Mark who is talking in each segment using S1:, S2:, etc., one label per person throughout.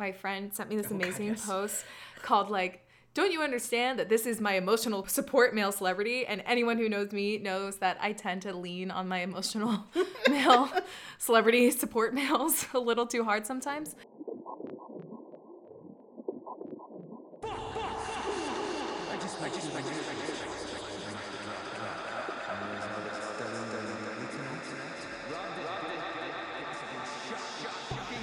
S1: my friend sent me this
S2: Oh, God,
S1: amazing
S2: yes.
S1: post called like don't you understand that this is my emotional support male celebrity and anyone who knows me knows that i tend to lean on my emotional male celebrity support males a little too hard sometimes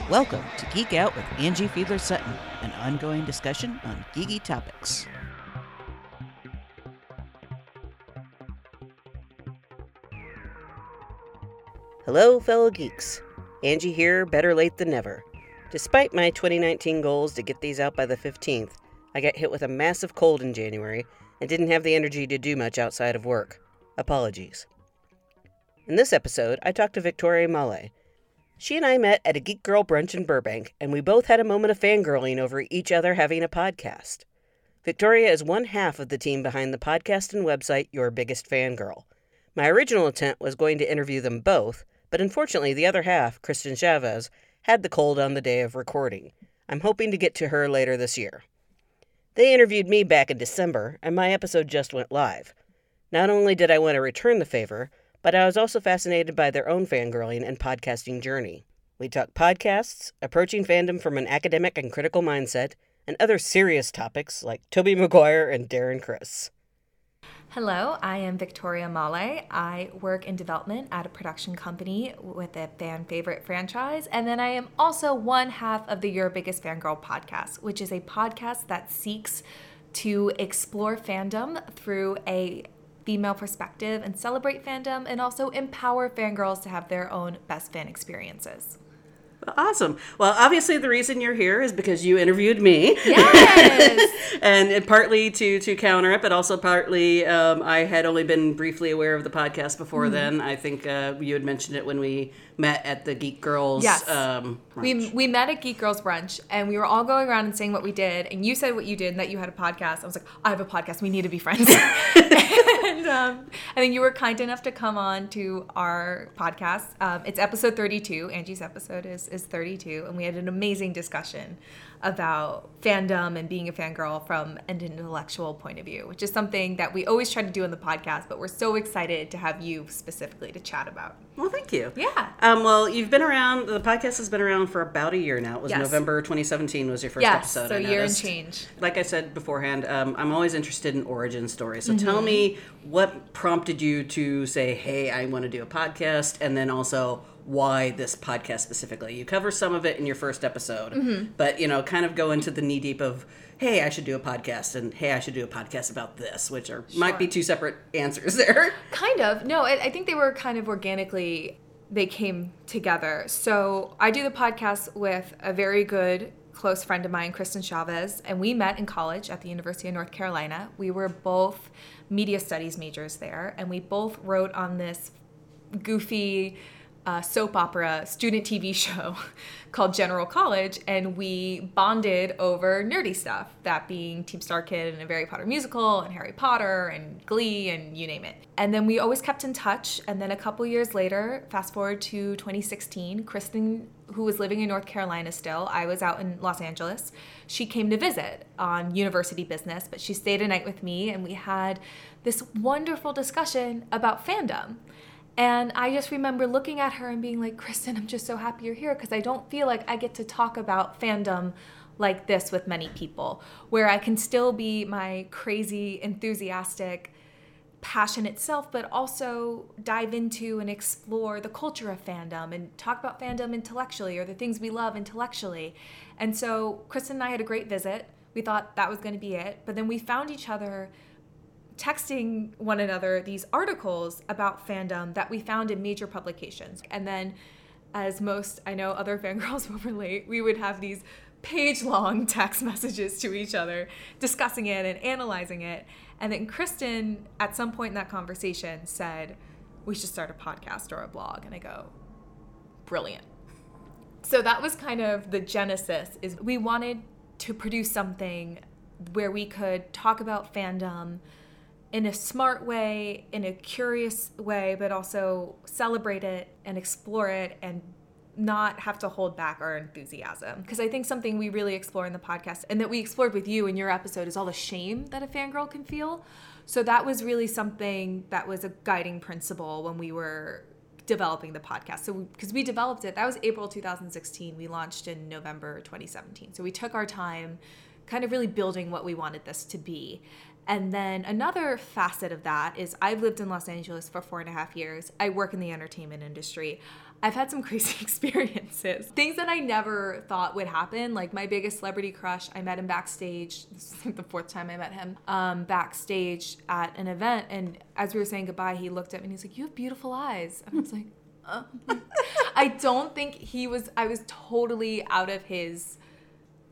S3: Welcome to Geek Out with Angie Fiedler Sutton, an ongoing discussion on geeky topics.
S2: Hello, fellow geeks. Angie here, better late than never. Despite my 2019 goals to get these out by the 15th, I got hit with a massive cold in January and didn't have the energy to do much outside of work. Apologies. In this episode, I talked to Victoria Male. She and I met at a Geek Girl brunch in Burbank, and we both had a moment of fangirling over each other having a podcast. Victoria is one half of the team behind the podcast and website Your Biggest Fangirl. My original intent was going to interview them both, but unfortunately, the other half, Kristen Chavez, had the cold on the day of recording. I'm hoping to get to her later this year. They interviewed me back in December, and my episode just went live. Not only did I want to return the favor, but I was also fascinated by their own fangirling and podcasting journey. We talked podcasts, approaching fandom from an academic and critical mindset, and other serious topics like Tobey Maguire and Darren Criss.
S1: Hello, I am Victoria Male. I work in development at a production company with a fan favorite franchise. And then I am also one half of the Your Biggest Fangirl podcast, which is a podcast that seeks to explore fandom through a female perspective and celebrate fandom and also empower fangirls to have their own best fan experiences.
S2: Awesome. Well, obviously, the reason you're here is because you interviewed me.
S1: Yes!
S2: and partly to to counter it, but also partly um, I had only been briefly aware of the podcast before
S1: Mm-hmm.
S2: then. I think uh, you had mentioned it when we met at the Geek Girls.
S1: Yes.
S2: Um,
S1: we, we met at Geek Girls Brunch and we were all going around and saying what we did. And you said what you did and that you had a podcast. I was like, I have a podcast. We need to be friends. and then you were kind enough to come on to our podcast. Um, it's episode 32. Angie's episode is, is 32. And we had an amazing discussion about fandom and being a fangirl from an intellectual point of view, which is something that we always try to do on the podcast. But we're so excited to have you specifically to chat about.
S2: well, thank you.
S1: Yeah.
S2: Um, well, you've been around. The podcast has been around for about a year now. It was
S1: Yes.
S2: November 2017 was your first
S1: Yes,
S2: episode.
S1: so
S2: I
S1: year and change.
S2: Like I said beforehand, um, I'm always interested in origin stories. So
S1: Mm-hmm.
S2: tell me what prompted you to say, "Hey, I want to do a podcast," and then also why this podcast specifically. You cover some of it in your first episode,
S1: Mm-hmm.
S2: but you know, kind of go into the knee deep of. Hey, I should do a podcast, and hey, I should do a podcast about this, which are might be two separate answers there.
S1: Kind of. No, I, I think they were kind of organically, they came together. So I do the podcast with a very good close friend of mine, Kristen Chavez, and we met in college at the University of North Carolina. We were both media studies majors there, and we both wrote on this goofy uh, soap opera student TV show called General College, and we bonded over nerdy stuff, that being Team StarKid and a Harry Potter musical, and Harry Potter, and Glee, and you name it. And then we always kept in touch. And then a couple years later, fast forward to 2016, Kristen, who was living in North Carolina still, I was out in Los Angeles, she came to visit on university business, but she stayed a night with me, and we had this wonderful discussion about fandom. And I just remember looking at her and being like, Kristen, I'm just so happy you're here because I don't feel like I get to talk about fandom like this with many people, where I can still be my crazy, enthusiastic, passionate self, but also dive into and explore the culture of fandom and talk about fandom intellectually or the things we love intellectually. And so Kristen and I had a great visit. We thought that was going to be it. But then we found each other texting one another these articles about fandom that we found in major publications. And then, as most I know other fangirls will relate, we would have these page long text messages to each other discussing it and analyzing it. And then Kristen, at some point in that conversation, said, We should start a podcast or a blog. And I go, Brilliant. So that was kind of the genesis is we wanted to produce something where we could talk about fandom in a smart way, in a curious way, but also celebrate it and explore it and not have to hold back our enthusiasm. Because I think something we really explore in the podcast and that we explored with you in your episode is all the shame that a fangirl can feel. So that was really something that was a guiding principle when we were developing the podcast. So because we, we developed it, that was April 2016. We launched in November 2017. So we took our time kind of really building what we wanted this to be. And then another facet of that is I've lived in Los Angeles for four and a half years. I work in the entertainment industry. I've had some crazy experiences. Things that I never thought would happen. Like my biggest celebrity crush, I met him backstage. This is like the fourth time I met him. Um, backstage at an event. And as we were saying goodbye, he looked at me and he's like, You have beautiful eyes. And I was like, uh. I don't think he was, I was totally out of his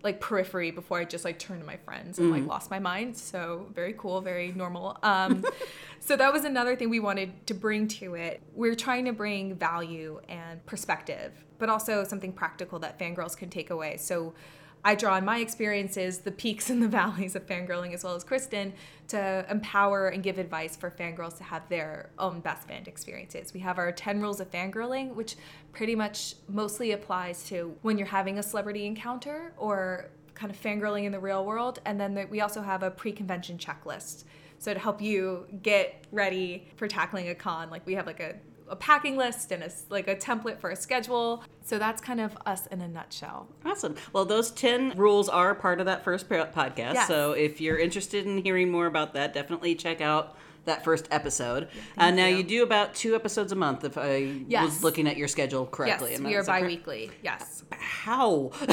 S1: like periphery before I just like turned to my friends and mm. like lost my mind. So very cool, very normal. Um, so that was another thing we wanted to bring to it. We're trying to bring value and perspective, but also something practical that fangirls can take away. So I draw on my experiences, the peaks and the valleys of fangirling, as well as Kristen, to empower and give advice for fangirls to have their own best fan experiences. We have our 10 rules of fangirling, which pretty much mostly applies to when you're having a celebrity encounter or kind of fangirling in the real world. And then we also have a pre convention checklist. So to help you get ready for tackling a con, like we have like a a packing list and a, like a template for a schedule. So that's kind of us in a nutshell.
S3: Awesome. Well, those 10 rules are part of that first podcast. Yes. So if you're interested in hearing more about that, definitely check out that first episode. Uh, now you. you. do about two episodes a month, if I yes. was looking at your schedule correctly.
S1: Yes, we are bi-weekly. Yes.
S3: How?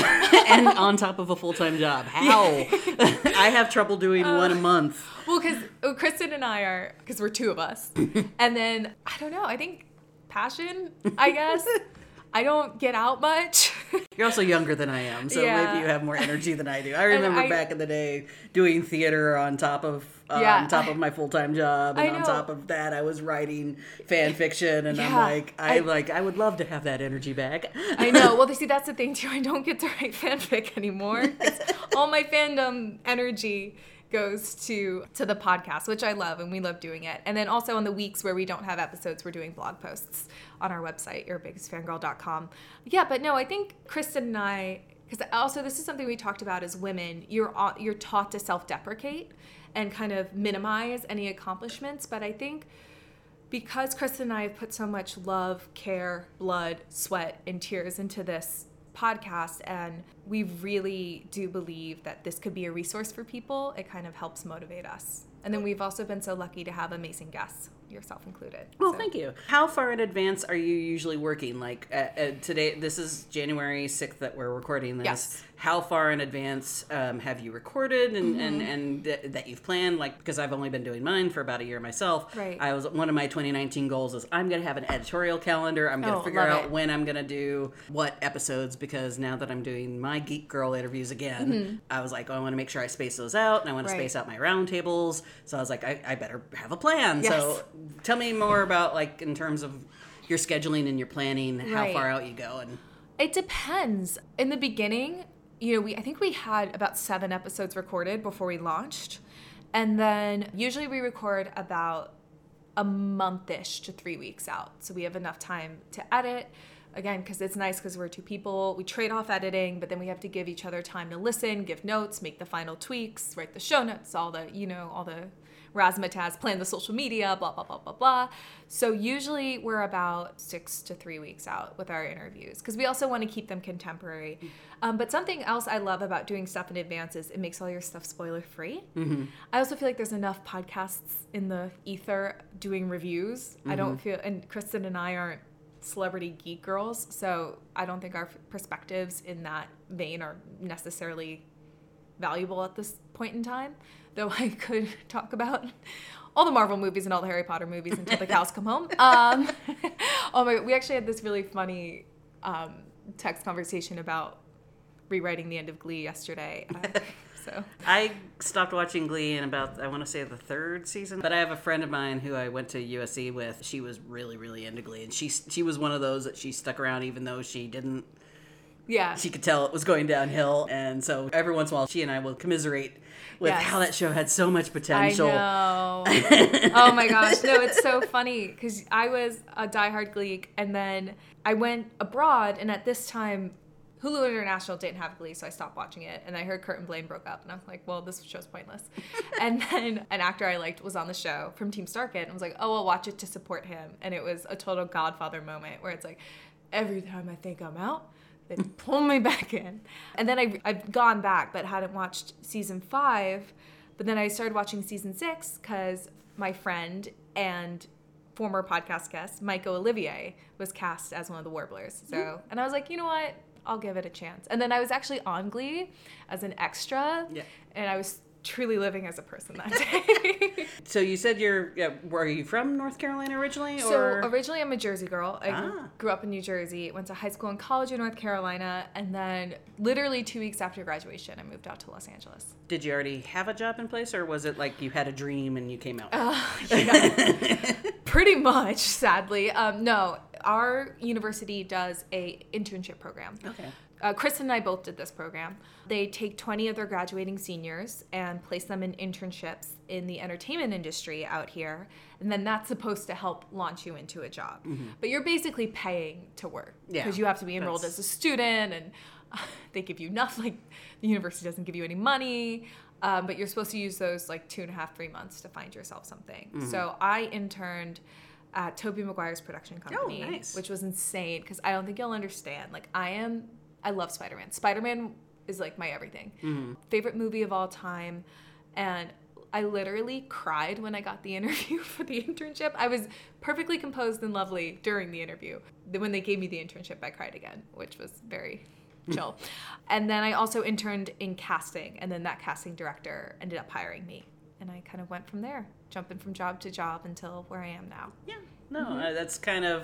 S3: and on top of a full-time job, how? I have trouble doing uh, one a month.
S1: Well, because Kristen and I are because we're two of us, and then I don't know. I think passion. I guess. I don't get out much.
S3: You're also younger than I am, so yeah. maybe you have more energy than I do. I remember I, back in the day doing theater on top of uh, yeah, on top of my full time job, and on top of that, I was writing fan fiction, and yeah, I'm like, I, I, like, I would love to have that energy back.
S1: I know. Well, see, that's the thing too. I don't get to write fanfic anymore. all my fandom energy goes to to the podcast, which I love and we love doing it. And then also on the weeks where we don't have episodes, we're doing blog posts on our website, yourbiggestfangirl.com. Yeah, but no, I think Kristen and I because also this is something we talked about as women, you're you're taught to self-deprecate and kind of minimize any accomplishments, but I think because Kristen and I have put so much love, care, blood, sweat, and tears into this podcast and we really do believe that this could be a resource for people it kind of helps motivate us and then we've also been so lucky to have amazing guests yourself included.
S3: Well, so. thank you. How far in advance are you usually working? Like uh, uh, today, this is January 6th that we're recording this.
S1: Yes.
S3: How far in advance um, have you recorded and, mm-hmm. and, and th- that you've planned? Like, because I've only been doing mine for about a year myself.
S1: Right.
S3: I was, one of my 2019 goals is I'm going to have an editorial calendar. I'm going to oh, figure out it. when I'm going to do what episodes because now that I'm doing my Geek Girl interviews again, mm-hmm. I was like, oh, I want to make sure I space those out and I want right. to space out my roundtables. So I was like, I, I better have a plan. Yes. So tell me more about like in terms of your scheduling and your planning, how right. far out you go and
S1: it depends. In the beginning, you know, we I think we had about 7 episodes recorded before we launched. And then usually we record about a monthish to 3 weeks out. So we have enough time to edit again because it's nice because we're two people we trade off editing but then we have to give each other time to listen give notes make the final tweaks write the show notes all the you know all the razzmatazz, plan the social media, blah, blah, blah, blah, blah. So usually we're about six to three weeks out with our interviews because we also want to keep them contemporary. Um, but something else I love about doing stuff in advance is it makes all your stuff spoiler free. Mm-hmm. I also feel like there's enough podcasts in the ether doing reviews. Mm-hmm. I don't feel, and Kristen and I aren't celebrity geek girls, so I don't think our perspectives in that vein are necessarily valuable at this point in time though I could talk about all the Marvel movies and all the Harry Potter movies until the cows come home. Um, oh my! We actually had this really funny um, text conversation about rewriting the end of Glee yesterday. Uh, so
S3: I stopped watching Glee in about I want to say the third season. But I have a friend of mine who I went to USC with. She was really really into Glee, and she she was one of those that she stuck around even though she didn't
S1: Yeah.
S3: she could tell it was going downhill, and so every once in a while, she and I will commiserate with
S1: Yes.
S3: how that show had so much potential.
S1: I know. oh my gosh. No, it's so funny because I was a diehard Glee and then I went abroad and at this time Hulu International didn't have Glee, so I stopped watching it. And I heard Kurt and Blaine broke up, and I was like, "Well, this show's pointless." and then an actor I liked was on the show from Team StarKid, and I was like, "Oh, I'll watch it to support him." And it was a total Godfather moment where it's like, every time I think I'm out, they pull me back in. And then I, I've gone back, but hadn't watched season five. But then I started watching season six because my friend and former podcast guest, Michael Olivier, was cast as one of the Warblers. So, mm-hmm. and I was like, you know what? I'll give it a chance. And then I was actually on Glee as an extra.
S3: Yeah.
S1: And I was truly living as a person that day.
S3: So you said you're, yeah, were you from North Carolina originally,
S1: So originally, I'm a Jersey girl. I
S3: Ah.
S1: grew up in New Jersey, went to high school and college in North Carolina, and then literally two weeks after graduation, I moved out to Los Angeles.
S3: did you already have a job in place, or was it like you had a dream and you came out?
S1: Pretty much, sadly. Um, no, our university does a internship program.
S3: okay.
S1: Uh, Kristen and I both did this program. They take 20 of their graduating seniors and place them in internships in the entertainment industry out here. And then that's supposed to help launch you into a job. But you're basically paying to work
S3: Mm-hmm. Yeah,
S1: because you have to be enrolled as a student and uh, they give you nothing. Like the university doesn't give you any money. Um, but you're supposed to use those like two and a half, three months to find yourself something.
S3: Mm-hmm.
S1: So I interned at Tobey Maguire's production company,
S3: Oh, nice.
S1: which was insane because I don't think you'll understand. Like I am, I love Spider Man. Spider Man is like my everything.
S3: Mm-hmm.
S1: Favorite movie of all time, and I literally cried when I got the interview for the internship. I was perfectly composed and lovely during the interview. Then When they gave me the internship, I cried again, which was very chill. and then I also interned in casting, and then that casting director ended up hiring me. And I kind of went from there, jumping from job to job until where I am now.
S3: Yeah, no,
S1: Mm-hmm.
S3: uh, that's kind of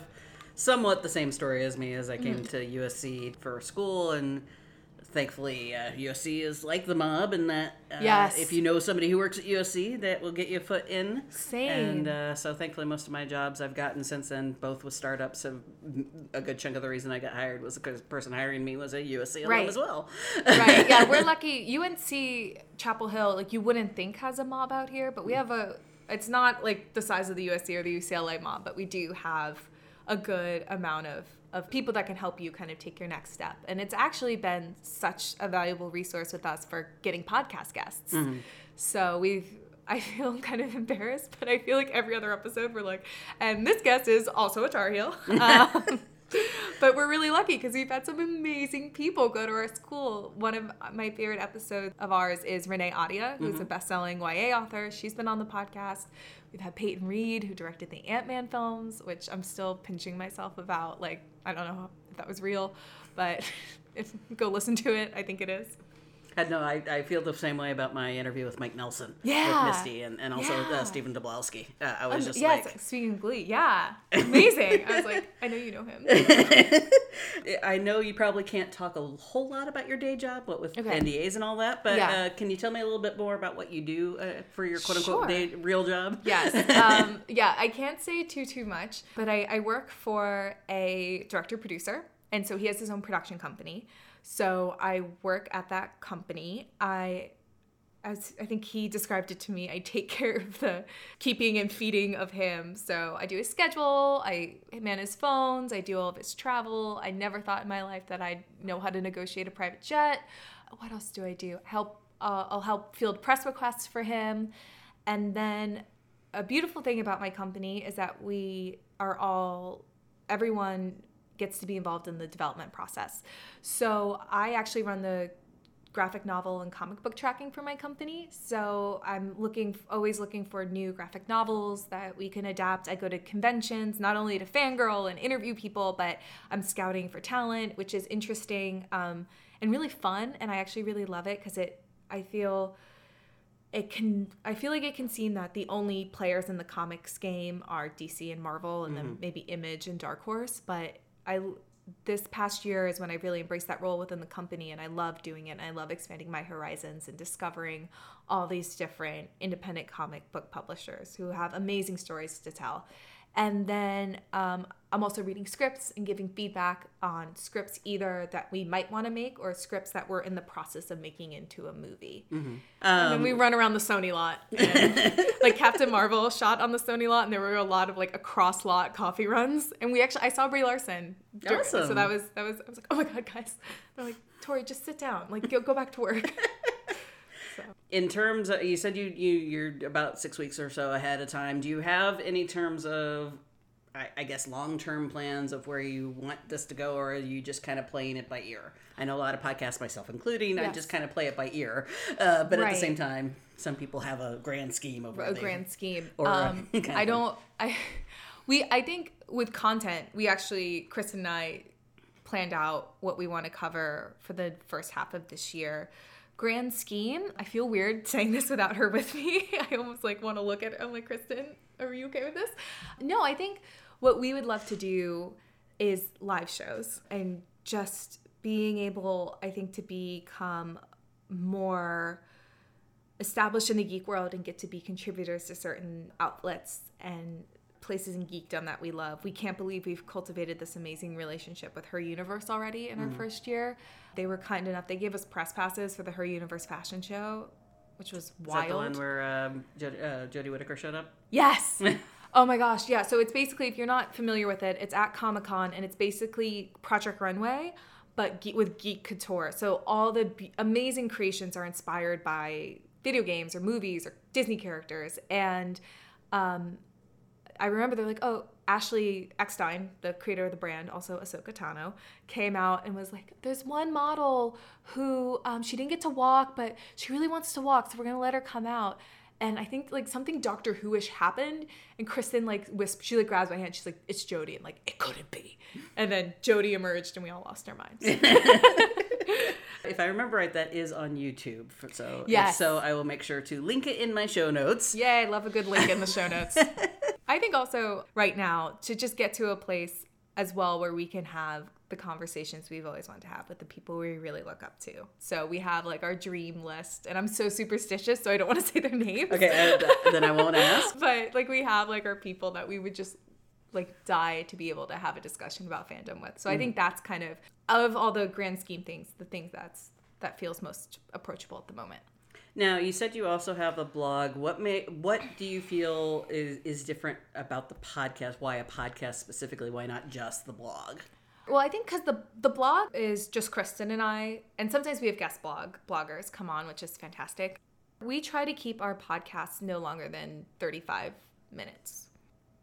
S3: somewhat the same story as me as I came
S1: Mm-hmm.
S3: to USC for school, and thankfully uh, USC is like the mob in that uh,
S1: Yes.
S3: if you know somebody who works at USC, that will get you a foot in.
S1: Same.
S3: And uh, so thankfully, most of my jobs I've gotten since then, both with startups, have a good chunk of the reason I got hired was because the person hiring me was a USC alum
S1: Right.
S3: as well.
S1: right yeah we're lucky unc chapel hill like you wouldn't think has a mob out here but we have a it's not like the size of the usc or the ucla mob but we do have a good amount of of people that can help you kind of take your next step. And it's actually been such a valuable resource with us for getting podcast guests. So we've I feel kind of embarrassed, but I feel like every other episode we're like, and this guest is also a Tar Heel. Um, but we're really lucky because we've had some amazing people go to our school. One of my favorite episodes of ours is Renee Ahdieh, who's a mm-hmm. best-selling YA author. She's been on the podcast. We've had Peyton Reed, who directed the Ant-Man films, which I'm still pinching myself about. Like, I don't know if that was real, but if go listen to it. I think it is.
S3: And no, I, I feel the same way about my interview with Mike Nelson,
S1: Yeah.
S3: with Misty, and, and also
S1: Yeah.
S3: uh, Stephen Dablowski. Uh, I was
S1: Um,
S3: just
S1: yes,
S3: like,
S1: speaking of Glee, yeah, amazing. I was like, I know you know him.
S3: I know you probably can't talk a whole lot about your day job, what with
S1: Okay.
S3: NDAs and all that, but
S1: Yeah.
S3: uh, can you tell me a little bit more about what you do uh, for your quote unquote
S1: Sure.
S3: day, real job?
S1: Yes. Um, yeah, I can't say too too much, but I, I work for a director producer, and so he has his own production company. So I work at that company. I as I think he described it to me, I take care of the keeping and feeding of him. So I do his schedule, I man his phones, I do all of his travel. I never thought in my life that I'd know how to negotiate a private jet. What else do I do? Help. Uh, I'll help field press requests for him, and then a beautiful thing about my company is that we are all everyone gets to be involved in the development process. So I actually run the graphic novel and comic book tracking for my company. So I'm looking always looking for new graphic novels that we can adapt. I go to conventions not only to fangirl and interview people, but I'm scouting for talent, which is interesting um, and really fun. And I actually really love it because it I feel it can I feel like it can seem that the only players in the comics game are DC and Marvel and then maybe Image and Dark Horse, but I this past year is when I really embraced that role within the company and I love doing it and I love expanding my horizons and discovering all these different independent comic book publishers who have amazing stories to tell. And then um, I'm also reading scripts and giving feedback on scripts either that we might want to make or scripts that we're in the process of making into a movie. Mm-hmm. and then we um, run around the Sony lot. And, like Captain Marvel shot on the Sony lot, and there were a lot of like across lot coffee runs. And we actually, I saw Brie Larson. dur- So that was that was. I was like, oh my god, guys! They're like, Tori, just sit down. Like, go go back to work.
S3: In terms of, you said you, you you're about six weeks or so ahead of time. Do you have any terms of, I, I guess, long term plans of where you want this to go, or are you just kind of playing it by ear? I know a lot of podcasts, myself including, I just kind of play it by ear. Uh, but at the same time, some people have a grand scheme of
S1: a
S3: they-
S1: grand scheme.
S3: Or,
S1: um,
S3: kind of
S1: I don't. I we. I think with content, we actually Chris and I planned out what we want to cover for the first half of this year. Grand scheme. I feel weird saying this without her with me. I almost like want to look at. I'm like Kristen, are you okay with this? No, I think what we would love to do is live shows and just being able, I think, to become more established in the geek world and get to be contributors to certain outlets and places in geekdom that we love. We can't believe we've cultivated this amazing relationship with Her Universe already in our first year. They were kind enough. They gave us press passes for the Her Universe fashion show, which was wild.
S3: Is that the one where um, Jodie, uh, Jodie Whittaker showed up?
S1: Yes. oh my gosh. Yeah. So it's basically, if you're not familiar with it, it's at Comic Con and it's basically Project Runway, but ge- with Geek Couture. So all the amazing creations are inspired by video games or movies or Disney characters. And um, I remember they're like, oh, Ashley Eckstein, the creator of the brand, also Ahsoka Tano, came out and was like, there's one model who um, she didn't get to walk, but she really wants to walk, so we're gonna let her come out. And I think like something Doctor Who-ish happened, and Kristen like whisp, she like grabs my hand, she's like, it's Jodie, and like it couldn't be. And then Jodie emerged, and we all lost our minds.
S3: If I remember right, that is on YouTube. So
S1: Yes.
S3: so I will make sure to link it in my show notes.
S1: Yay, love a good link in the show notes. I think also right now to just get to a place as well where we can have the conversations we've always wanted to have with the people we really look up to. So we have like our dream list, and I'm so superstitious, so I don't want to say their names.
S3: Okay, uh, then I won't ask.
S1: But like we have like our people that we would just like die to be able to have a discussion about fandom with. So I think that's kind of of all the grand scheme things, the things that's that feels most approachable at the moment.
S3: Now, you said you also have a blog. What may what do you feel is is different about the podcast? Why a podcast specifically? Why not just the blog?
S1: Well, I think because the the blog is just Kristen and I, and sometimes we have guest blog bloggers come on, which is fantastic. We try to keep our podcasts no longer than thirty five minutes,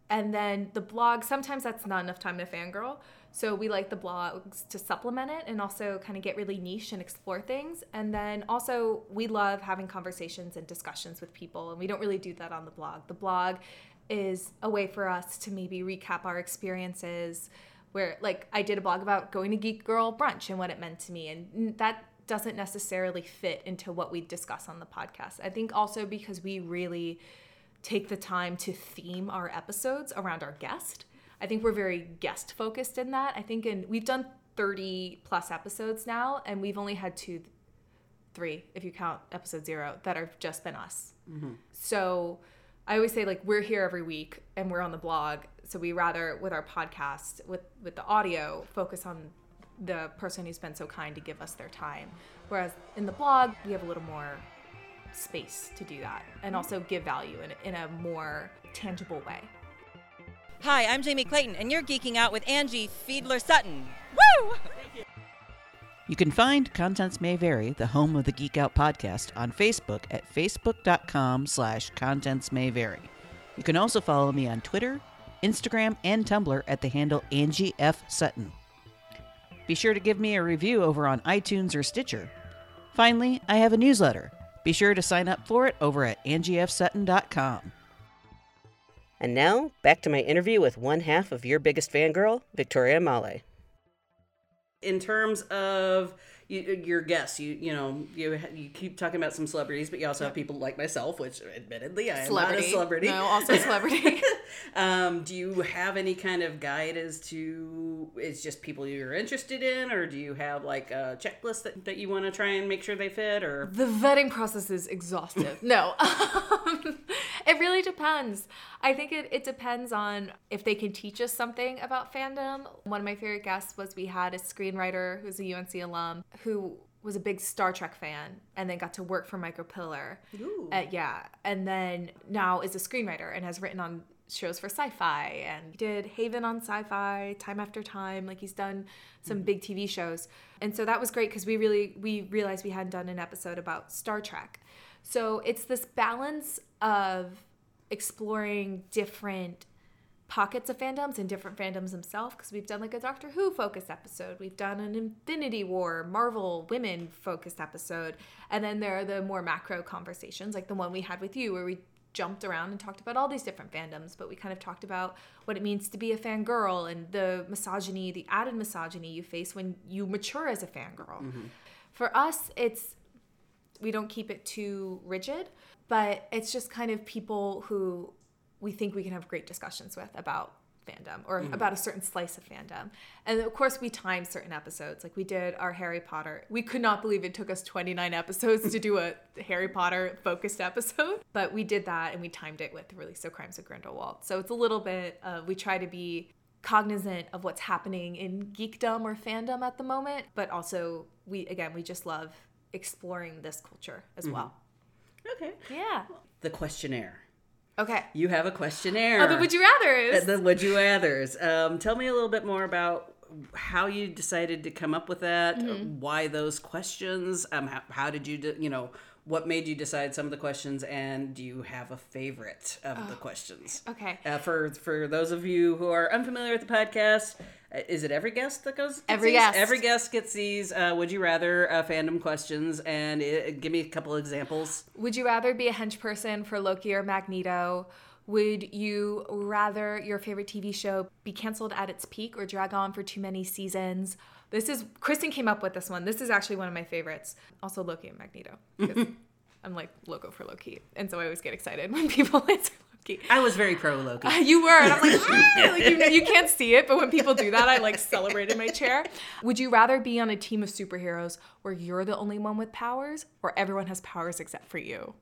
S1: and then the blog sometimes that's not enough time to fangirl. So we like the blogs to supplement it and also kind of get really niche and explore things. And then also we love having conversations and discussions with people, and we don't really do that on the blog. The blog is a way for us to maybe recap our experiences where like I did a blog about going to Geek Girl brunch and what it meant to me and that doesn't necessarily fit into what we discuss on the podcast. I think also because we really take the time to theme our episodes around our guest. I think we're very guest focused in that. I think in we've done 30 plus episodes now and we've only had two three if you count episode 0 that have just been us. Mm-hmm. So I always say like we're here every week and we're on the blog. So we rather with our podcast with with the audio focus on the person who's been so kind to give us their time. Whereas in the blog we have a little more space to do that and mm-hmm. also give value in, in a more tangible way.
S4: Hi, I'm Jamie Clayton, and you're geeking out with Angie Fiedler Sutton. Woo!
S5: You can find Contents May Vary, the home of the Geek Out podcast, on Facebook at facebook.com slash contents may vary. You can also follow me on Twitter, Instagram, and Tumblr at the handle Angie F. Sutton. Be sure to give me a review over on iTunes or Stitcher. Finally, I have a newsletter. Be sure to sign up for it over at angiefsutton.com.
S3: And now, back to my interview with one half of your biggest fangirl, Victoria Male. In terms of you, your guests, you you know you you keep talking about some celebrities, but you also have people like myself, which admittedly I am not a celebrity.
S1: No, also a celebrity.
S3: um, do you have any kind of guide as to it's just people you're interested in, or do you have like a checklist that, that you want to try and make sure they fit, or
S1: The vetting process is exhaustive. no. Um, It really depends. I think it, it depends on if they can teach us something about fandom. One of my favorite guests was we had a screenwriter who's a UNC alum who was a big Star Trek fan and then got to work for Michael Piller.
S2: Ooh.
S1: Uh, yeah. And then now is a screenwriter and has written on shows for Syfy and he did Haven on Syfy time after time like he's done some mm. big TV shows. And so that was great because we really we realized we hadn't done an episode about Star Trek. So it's this balance of exploring different pockets of fandoms and different fandoms themselves because we've done like a Doctor Who focused episode, we've done an Infinity War Marvel women focused episode, and then there are the more macro conversations like the one we had with you where we jumped around and talked about all these different fandoms, but we kind of talked about what it means to be a fangirl and the misogyny, the added misogyny you face when you mature as a fangirl. Mm-hmm. For us, it's we don't keep it too rigid, but it's just kind of people who we think we can have great discussions with about fandom or mm. about a certain slice of fandom. And of course, we time certain episodes. Like we did our Harry Potter. We could not believe it took us 29 episodes to do a Harry Potter focused episode, but we did that and we timed it with the release of Crimes of Grindelwald. So it's a little bit of, we try to be cognizant of what's happening in geekdom or fandom at the moment, but also we, again, we just love exploring this culture as mm-hmm. well.
S2: Okay.
S1: Yeah.
S2: The questionnaire.
S1: Okay.
S2: You have a questionnaire.
S1: Oh, the would you rather
S2: Uh, The would you rather's. Um, tell me a little bit more about how you decided to come up with that.
S1: Mm-hmm.
S2: Why those questions? Um, how, how did you, de- you know, what made you decide some of the questions, and do you have a favorite of the questions?
S1: Okay.
S2: Uh, for for those of you who are unfamiliar with the podcast, uh, is it every guest that goes?
S1: Every
S2: these?
S1: guest.
S2: Every guest gets these. Uh, would you rather uh, fandom questions? And uh, give me a couple examples.
S1: Would you rather be a hench person for Loki or Magneto? Would you rather your favorite TV show be canceled at its peak or drag on for too many seasons? This is Kristen came up with this one. This is actually one of my favorites. Also Loki and Magneto. I'm like loco for Loki, and so I always get excited when people answer Loki.
S2: I was very pro Loki.
S1: You were, and I'm like, "Ah!" like you, know, you can't see it, but when people do that, I like celebrate in my chair. Would you rather be on a team of superheroes where you're the only one with powers, or everyone has powers except for you?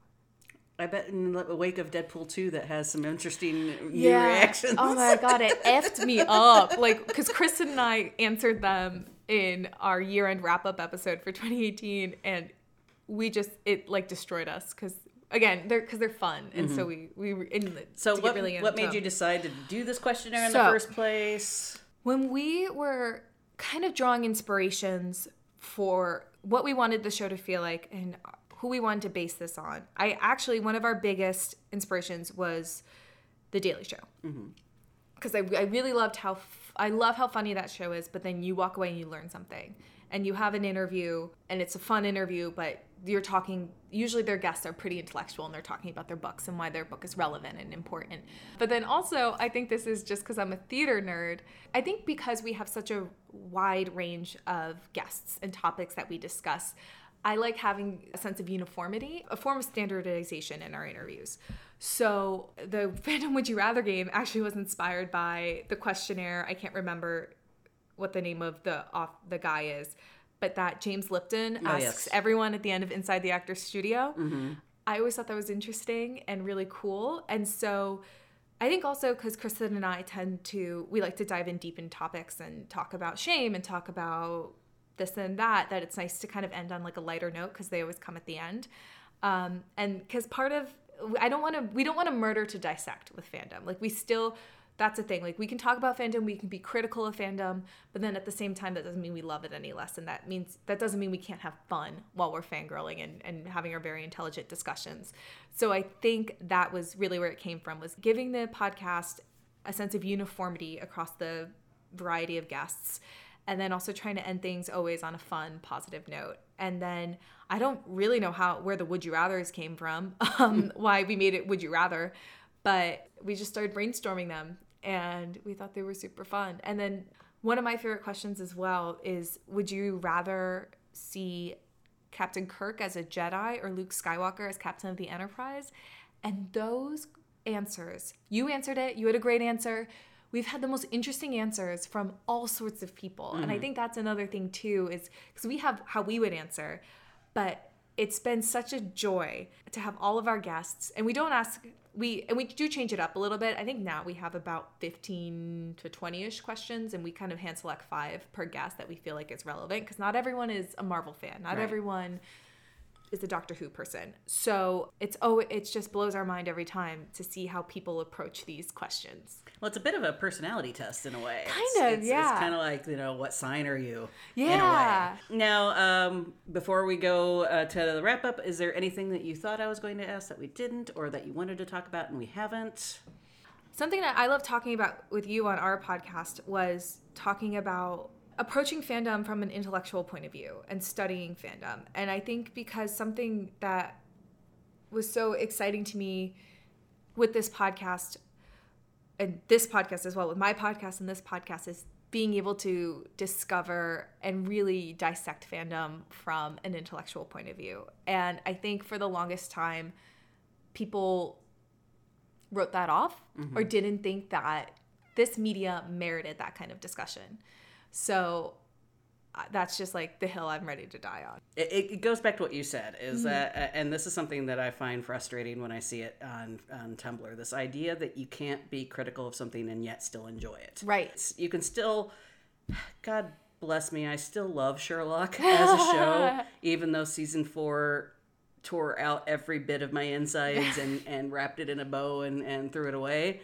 S2: I bet in the wake of Deadpool 2 that has some interesting new reactions.
S1: Oh my god, it effed me up. Like, because Kristen and I answered them in our year-end wrap-up episode for 2018, and we just it like destroyed us because again they're because they're fun, and so we we were in the,
S2: Mm-hmm. so what,
S1: really
S2: what made you decide to do this questionnaire in
S1: So-
S2: the first place?
S1: when we were kind of drawing inspirations for what we wanted the show to feel like and who we wanted to base this on, I actually, one of our biggest inspirations was The Daily Show. Mm-hmm. Because I, I really loved how, f- I love how funny that show is, but then you walk away and you learn something. And you have an interview, and it's a fun interview, but you're talking, usually their guests are pretty intellectual and they're talking about their books and why their book is relevant and important. But then also, I think this is just because I'm a theater nerd. I think because we have such a wide range of guests and topics that we discuss, I like having a sense of uniformity, a form of standardization in our interviews. So the Fandom Would You Rather game actually was inspired by the questionnaire. I can't remember what the name of the off the guy is, but that James Lipton
S2: Oh,
S1: asks
S2: yes.
S1: everyone at the end of Inside the Actors Studio. Mm-hmm. I always thought that was interesting and really cool, and so. I think also because Kristen and I tend to, we like to dive in deep in topics and talk about shame and talk about this and that, that it's nice to kind of end on like a lighter note because they always come at the end. Um, and because part of, I don't want to, we don't want to murder to dissect with fandom. Like we still, that's the thing. Like we can talk about fandom, we can be critical of fandom, but then at the same time, that doesn't mean we love it any less. And that means, that doesn't mean we can't have fun while we're fangirling and, and having our very intelligent discussions. So I think that was really where it came from was giving the podcast a sense of uniformity across the variety of guests and then also trying to end things always on a fun positive note. And then i don't really know how where the would you rathers came from um, why we made it would you rather but we just started brainstorming them and we thought they were super fun. And then one of my favorite questions as well is would you rather see captain kirk as a jedi or luke skywalker as captain of the enterprise? And those answers you answered it you had a great answer we've had the most interesting answers from all sorts of people and i mm-hmm. think that's another thing too is because we have how we would answer but it's been such a joy to have all of our guests and we don't ask we and we do change it up a little bit. I think now we have about 15 to 20ish questions and we kind of hand select 5 per guest that we feel like is relevant cuz not everyone is a Marvel fan. Not
S3: Right.
S1: everyone is a Doctor Who person. So, it's oh it just blows our mind every time to see how people approach these questions.
S3: Well, it's a bit of a personality test in a way.
S1: Kind
S3: It's-
S1: of,
S3: it's,
S1: yeah.
S3: It's kind of like you know, what sign are you?
S1: Yeah.
S3: In a way. Now, um, before we go uh, to the wrap up, is there anything that you thought I was going to ask that we didn't, or that you wanted to talk about and we haven't?
S1: Something that I love talking about with you on our podcast was talking about approaching fandom from an intellectual point of view and studying fandom. And I think because something that was so exciting to me with this podcast and this podcast as well, with my podcast and this podcast, is being able to discover and really dissect fandom from an intellectual point of view. And I think for the longest time, people wrote that off or mm-hmm. didn't think that this media merited that kind of discussion. So uh, that's just like the hill I'm ready to die on.
S3: It, it- goes back to what you said, is that, uh, and this is something that I find frustrating when I see it on on Tumblr. This idea that you can't be critical of something and yet still enjoy it.
S1: Right.
S3: You can still, God bless me, I still love Sherlock as a show, even though season four tore out every bit of my insides and, and wrapped it in a bow and, and threw it away.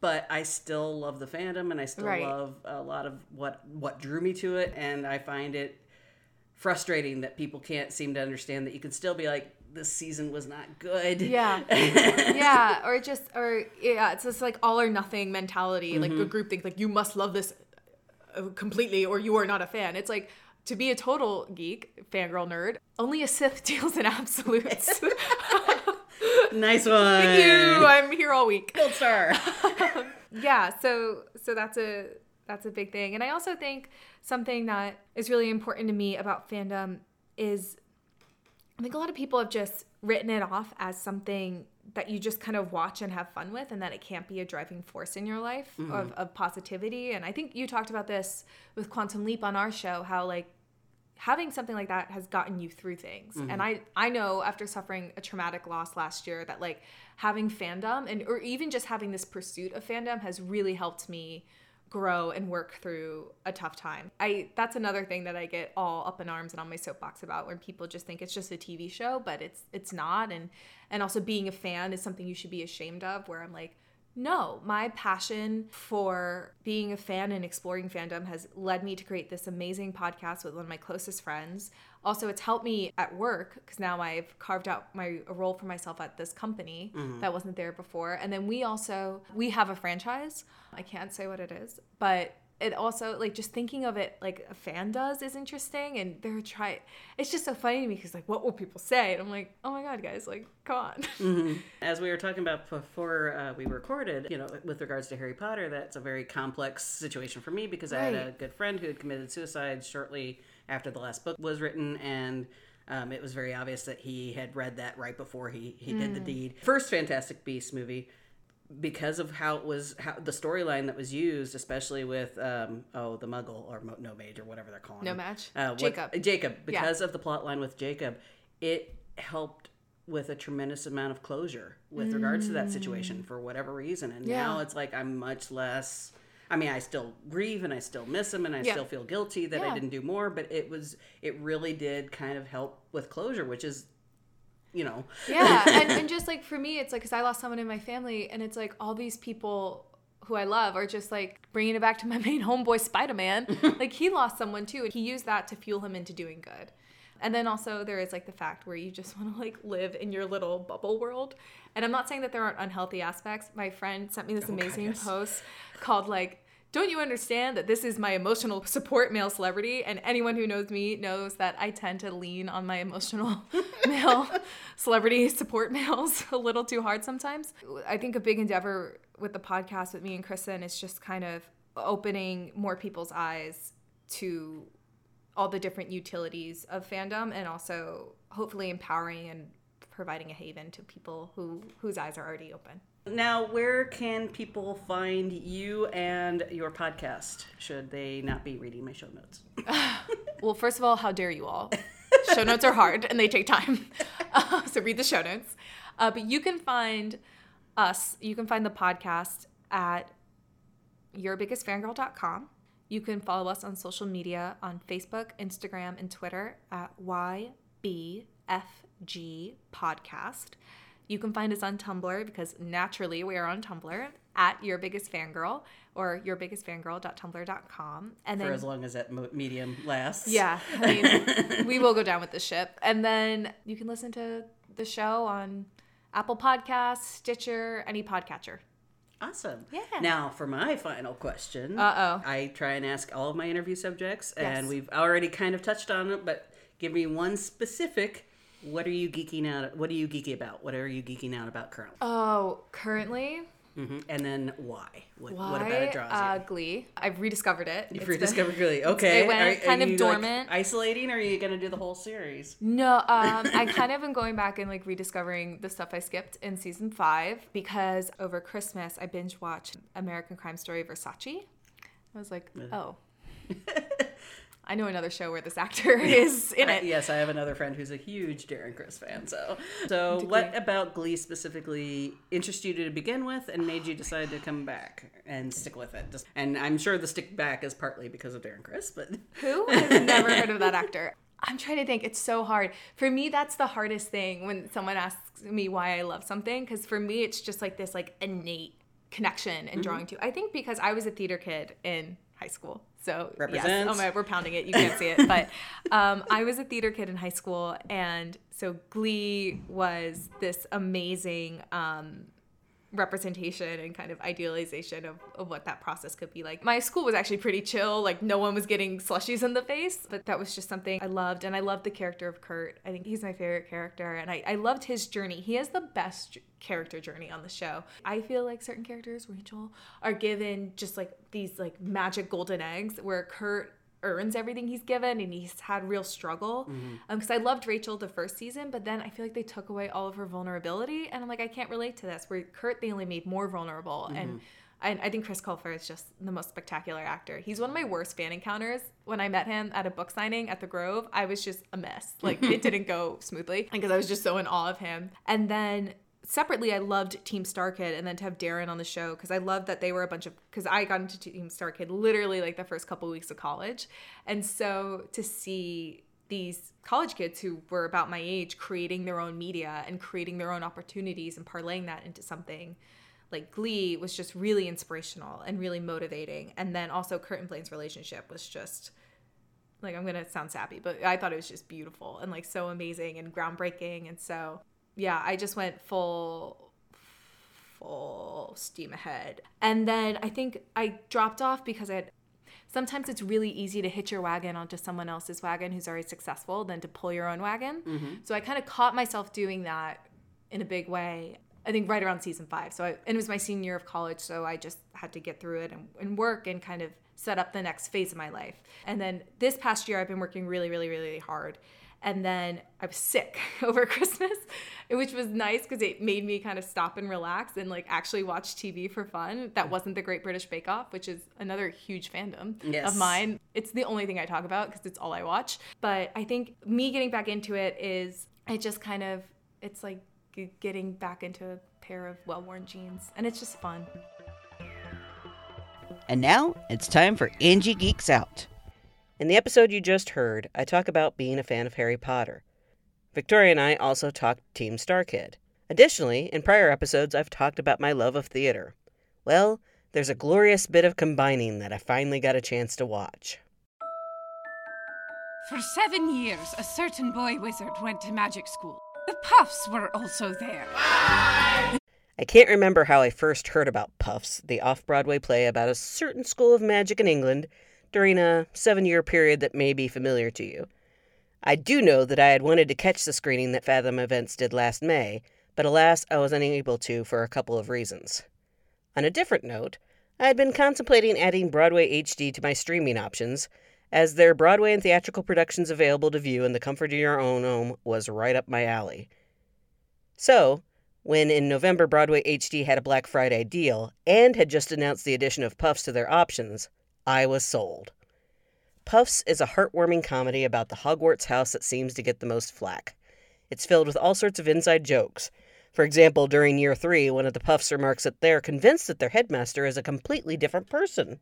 S3: But I still love the fandom and I still
S1: Right.
S3: love a lot of what what drew me to it, and I find it frustrating that people can't seem to understand that you can still be like this season was not good.
S1: Yeah. yeah. Or just, or yeah, it's just like all or nothing mentality, like a group think like you must love this uh, completely or you are not a fan. It's like to be a total geek, fangirl nerd, only a Sith deals in absolutes.
S3: nice one.
S1: Thank you. I'm here all week.
S3: Gold star.
S1: yeah so so that's a that's a big thing and i also think something that is really important to me about fandom is i think a lot of people have just written it off as something that you just kind of watch and have fun with and that it can't be a driving force in your life of, mm-hmm. of positivity and i think you talked about this with quantum leap on our show how like having something like that has gotten you through things. And mm-hmm. i i know after suffering a traumatic loss last year that like having fandom and or even just having this pursuit of fandom has really helped me grow and work through a tough time. I that's another thing that i get all up in arms and on my soapbox about when people just think it's just a tv show but it's it's not. And and also being a fan is something you should be ashamed of where i'm like no, my passion for being a fan and exploring fandom has led me to create this amazing podcast with one of my closest friends. Also, it's helped me at work because now I've carved out my a role for myself at this company mm-hmm. that wasn't there before. And then we also we have a franchise. I can't say what it is, but it also like just thinking of it like a fan does is interesting and they're try it's just so funny to me because like what will people say and i'm like oh my god guys like come on
S3: As we were talking about before uh, we recorded, you know, with regards to Harry Potter, that's a very complex situation for me because I had a good friend who had committed suicide shortly after the last book was written, and um, it was very obvious that he had read that right before he he did the deed. First Fantastic Beasts movie. Because of how it was, how the storyline that was used, especially with um, oh the Muggle or Mo- No Maj or whatever they're calling
S1: No
S3: him.
S1: Match?
S3: uh, what-
S1: Jacob.
S3: Jacob, because of the plot line with Jacob, it helped with a tremendous amount of closure with regards to that situation for whatever reason. And now
S1: Mm.
S3: It's like I'm much less. I mean, I still grieve and I still miss him and I
S1: Yeah.
S3: still feel guilty that I didn't do more. But it was, it really did kind of help with closure, which is, you know,
S1: yeah and, and just like for me it's like because i lost someone in my family and it's like all these people who i love are just like bringing it back to my main homeboy spider-man. Like he lost someone too and he used that to fuel him into doing good. And then also there is like the fact where you just want to like live in your little bubble world. And i'm not saying that there aren't unhealthy aspects. My friend sent me this oh amazing
S3: yes.
S1: post called like don't you understand that this is my emotional support male celebrity? And anyone who knows me knows that I tend to lean on my emotional male celebrity support males a little too hard sometimes. I think a big endeavor with the podcast with me and Kristen is just kind of opening more people's eyes to all the different utilities of fandom and also hopefully empowering and providing a haven to people who whose eyes are already open.
S3: Now, where can people find you and your podcast? Should they not be reading my show notes?
S1: Well, first of all, how dare you all? show notes are hard and they take time. Uh, so read the show notes. Uh, but you can find us, you can find the podcast at yourbiggestfangirl.com. You can follow us on social media on Facebook, Instagram, and Twitter at YBFG Podcast. You can find us on Tumblr because naturally we are on Tumblr at Your Biggest Fangirl or yourbiggestfangirl.tumblr.com. And then, For
S2: as long as that medium lasts.
S1: yeah, I mean, we will go down with the ship. And then you can listen to the show on Apple Podcasts, Stitcher, any podcatcher.
S2: Awesome.
S1: Yeah.
S2: Now, for my final question,
S1: Uh-oh.
S2: I try and ask all of my interview subjects, and
S1: Yes.
S2: we've already kind of touched on it, but give me one specific. What are you geeking out? What are you geeky about? What are you geeking out about currently?
S1: Oh, currently,
S2: hmm And then why? What,
S1: why?
S2: what about it draws
S1: uh,
S2: you?
S1: Glee. I've rediscovered it.
S2: You've
S1: It's
S2: rediscovered
S1: been-
S2: Glee. Okay.
S1: it went kind of
S2: you, like,
S1: dormant.
S2: isolating, or are you gonna do the whole series?
S1: No, um, I kind of am going back and like rediscovering the stuff I skipped in season five because over Christmas I binge watched American Crime Story Versace. I was like, oh, I know another show where this actor is in it.
S2: yes, I have another friend who's a huge Darren Criss fan. So, so what about Glee specifically interested you to begin with, and made you decide to come back and stick with it? Just, and I'm sure the stick back is partly because of Darren Criss, but
S1: Who? I've never heard of that actor. I'm trying to think. It's so hard. For me, that's the hardest thing when someone asks me why I love something. Because for me, it's just like this like innate connection and mm-hmm. drawing to. I think because I was a theater kid in high school. So yes, oh my, we're pounding it. You can't see it, but um, I was a theater kid in high school, and so Glee was this amazing um, representation and kind of idealization of, of what that process could be like. My school was actually pretty chill, like no one was getting slushies in the face, but that was just something I loved. And I loved the character of Kurt. I think he's my favorite character. And I, I loved his journey. He has the best character journey on the show. I feel like certain characters, Rachel, are given just like these like magic golden eggs where Kurt earns everything he's given and he's had real struggle. Mm-hmm. Um, because i loved rachel the first season but then i feel like they took away all of her vulnerability and i'm like i can't relate to this where kurt they only made more vulnerable and mm-hmm. I, I think chris colfer is just the most spectacular actor. He's one of my worst fan encounters. When i met him at a book signing at the grove i was just a mess. Like it didn't go smoothly. Because i was just so in awe of him. And then separately i loved team StarKid and then to have darren on the show because i loved that they were a bunch of because i got into team StarKid literally like the first couple weeks of college. And so to see these college kids who were about my age creating their own media and creating their own opportunities and parlaying that into something like glee was just really inspirational and really motivating. And then also kurt and blaine's relationship was just like i'm gonna sound sappy but i thought it was just beautiful and like so amazing and groundbreaking. And so yeah i just went full full steam ahead. And then i think i dropped off because i had sometimes it's really easy to hitch your wagon onto someone else's wagon who's already successful than to pull your own wagon. Mm-hmm. So i kind of caught myself doing that in a big way i think right around season five. So I, and it was my senior year of college so i just had to get through it and, and work and kind of set up the next phase of my life. And then this past year i've been working really really really hard and then I was sick over Christmas, which was nice because it made me kind of stop and relax and like actually watch TV for fun. That wasn't the Great British Bake Off, which is another huge fandom
S2: Yes.
S1: of mine. It's the only thing I talk about because it's all I watch. But I think me getting back into it is, it just kind of it's like getting back into a pair of well-worn jeans, and it's just fun.
S3: And now it's time for Angie Geeks Out.
S2: In the episode you just heard, I talk about being a fan of Harry Potter. Victoria and I also talked Team StarKid. Additionally, in prior episodes, I've talked about my love of theater. Well, there's a glorious bit of combining that I finally got a chance to watch.
S6: For seven years, a certain boy wizard went to magic school. The Puffs were also there.
S2: I can't remember how I first heard about Puffs, the off Broadway play about a certain school of magic in England during a seven year period that may be familiar to you. I do know that I had wanted to catch the screening that Fathom Events did last May, but alas, I was unable to for a couple of reasons. On a different note, I had been contemplating adding Broadway HD to my streaming options, as their Broadway and theatrical productions available to view in the comfort of your own home was right up my alley. So, when in November Broadway HD had a Black Friday deal and had just announced the addition of Puffs to their options, I was sold. Puffs is a heartwarming comedy about the Hogwarts house that seems to get the most flack. It's filled with all sorts of inside jokes, For example, during year three, one of the Puffs remarks that they're convinced that their headmaster is a completely different person.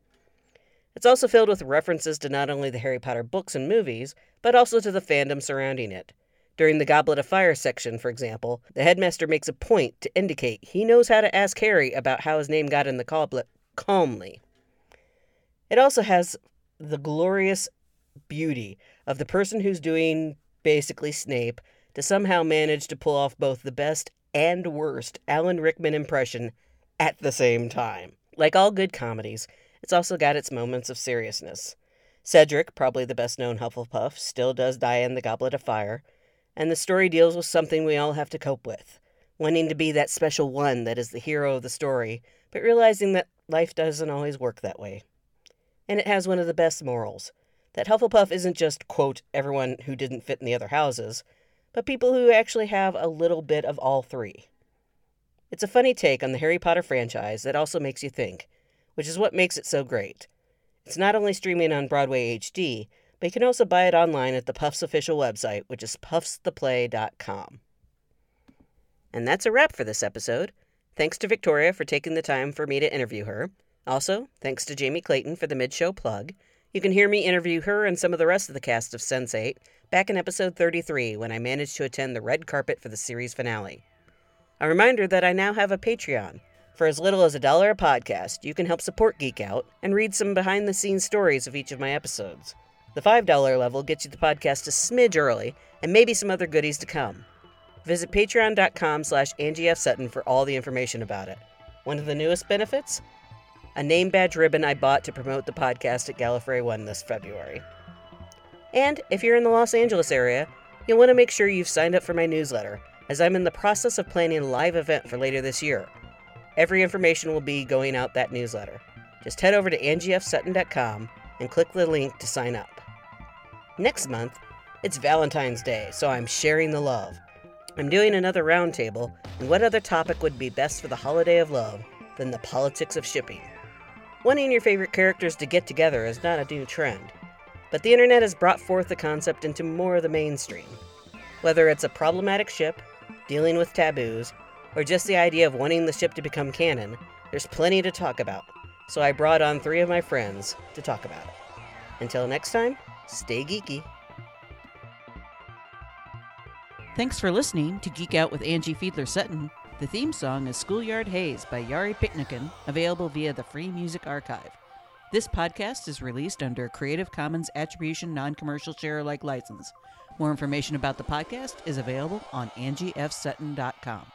S2: It's also filled with references to not only the Harry Potter books and movies, but also to the fandom surrounding it. During the Goblet of Fire section, for example, the headmaster makes a point to indicate he knows how to ask Harry about how his name got in the goblet calmly. It also has the glorious beauty of the person who's doing basically Snape to somehow manage to pull off both the best and worst Alan Rickman impression at the same time. Like all good comedies, it's also got its moments of seriousness. Cedric, probably the best known Hufflepuff, still does die in the Goblet of Fire, and the story deals with something we all have to cope with wanting to be that special one that is the hero of the story, but realizing that life doesn't always work that way. And it has one of the best morals that Hufflepuff isn't just, quote, everyone who didn't fit in the other houses, but people who actually have a little bit of all three. It's a funny take on the Harry Potter franchise that also makes you think, which is what makes it so great. It's not only streaming on Broadway HD, but you can also buy it online at the Puffs official website, which is puffstheplay.com. And that's a wrap for this episode. Thanks to Victoria for taking the time for me to interview her. Also, thanks to Jamie Clayton for the mid show plug. You can hear me interview her and some of the rest of the cast of Sense8 back in episode 33 when I managed to attend the red carpet for the series finale. A reminder that I now have a Patreon. For as little as a dollar a podcast, you can help support Geek Out and read some behind the scenes stories of each of my episodes. The $5 level gets you the podcast a smidge early and maybe some other goodies to come. Visit patreon.com slash Angie. Sutton for all the information about it. One of the newest benefits? A name badge ribbon I bought to promote the podcast at Gallifrey 1 this February. And if you're in the Los Angeles area, you'll want to make sure you've signed up for my newsletter, as I'm in the process of planning a live event for later this year. Every information will be going out that newsletter. Just head over to angiefsutton.com and click the link to sign up. Next month, it's Valentine's Day, so I'm sharing the love. I'm doing another roundtable, and what other topic would be best for the holiday of love than the politics of shipping? Wanting your favorite characters to get together is not a new trend, but the internet has brought forth the concept into more of the mainstream. Whether it's a problematic ship, dealing with taboos, or just the idea of wanting the ship to become canon, there's plenty to talk about, so I brought on three of my friends to talk about it. Until next time, stay geeky.
S3: Thanks for listening to Geek Out with Angie Fiedler Sutton. The theme song is Schoolyard Haze by Yari Piknikin, available via the Free Music Archive. This podcast is released under a Creative Commons Attribution Non Commercial Share Alike license. More information about the podcast is available on angiefsutton.com.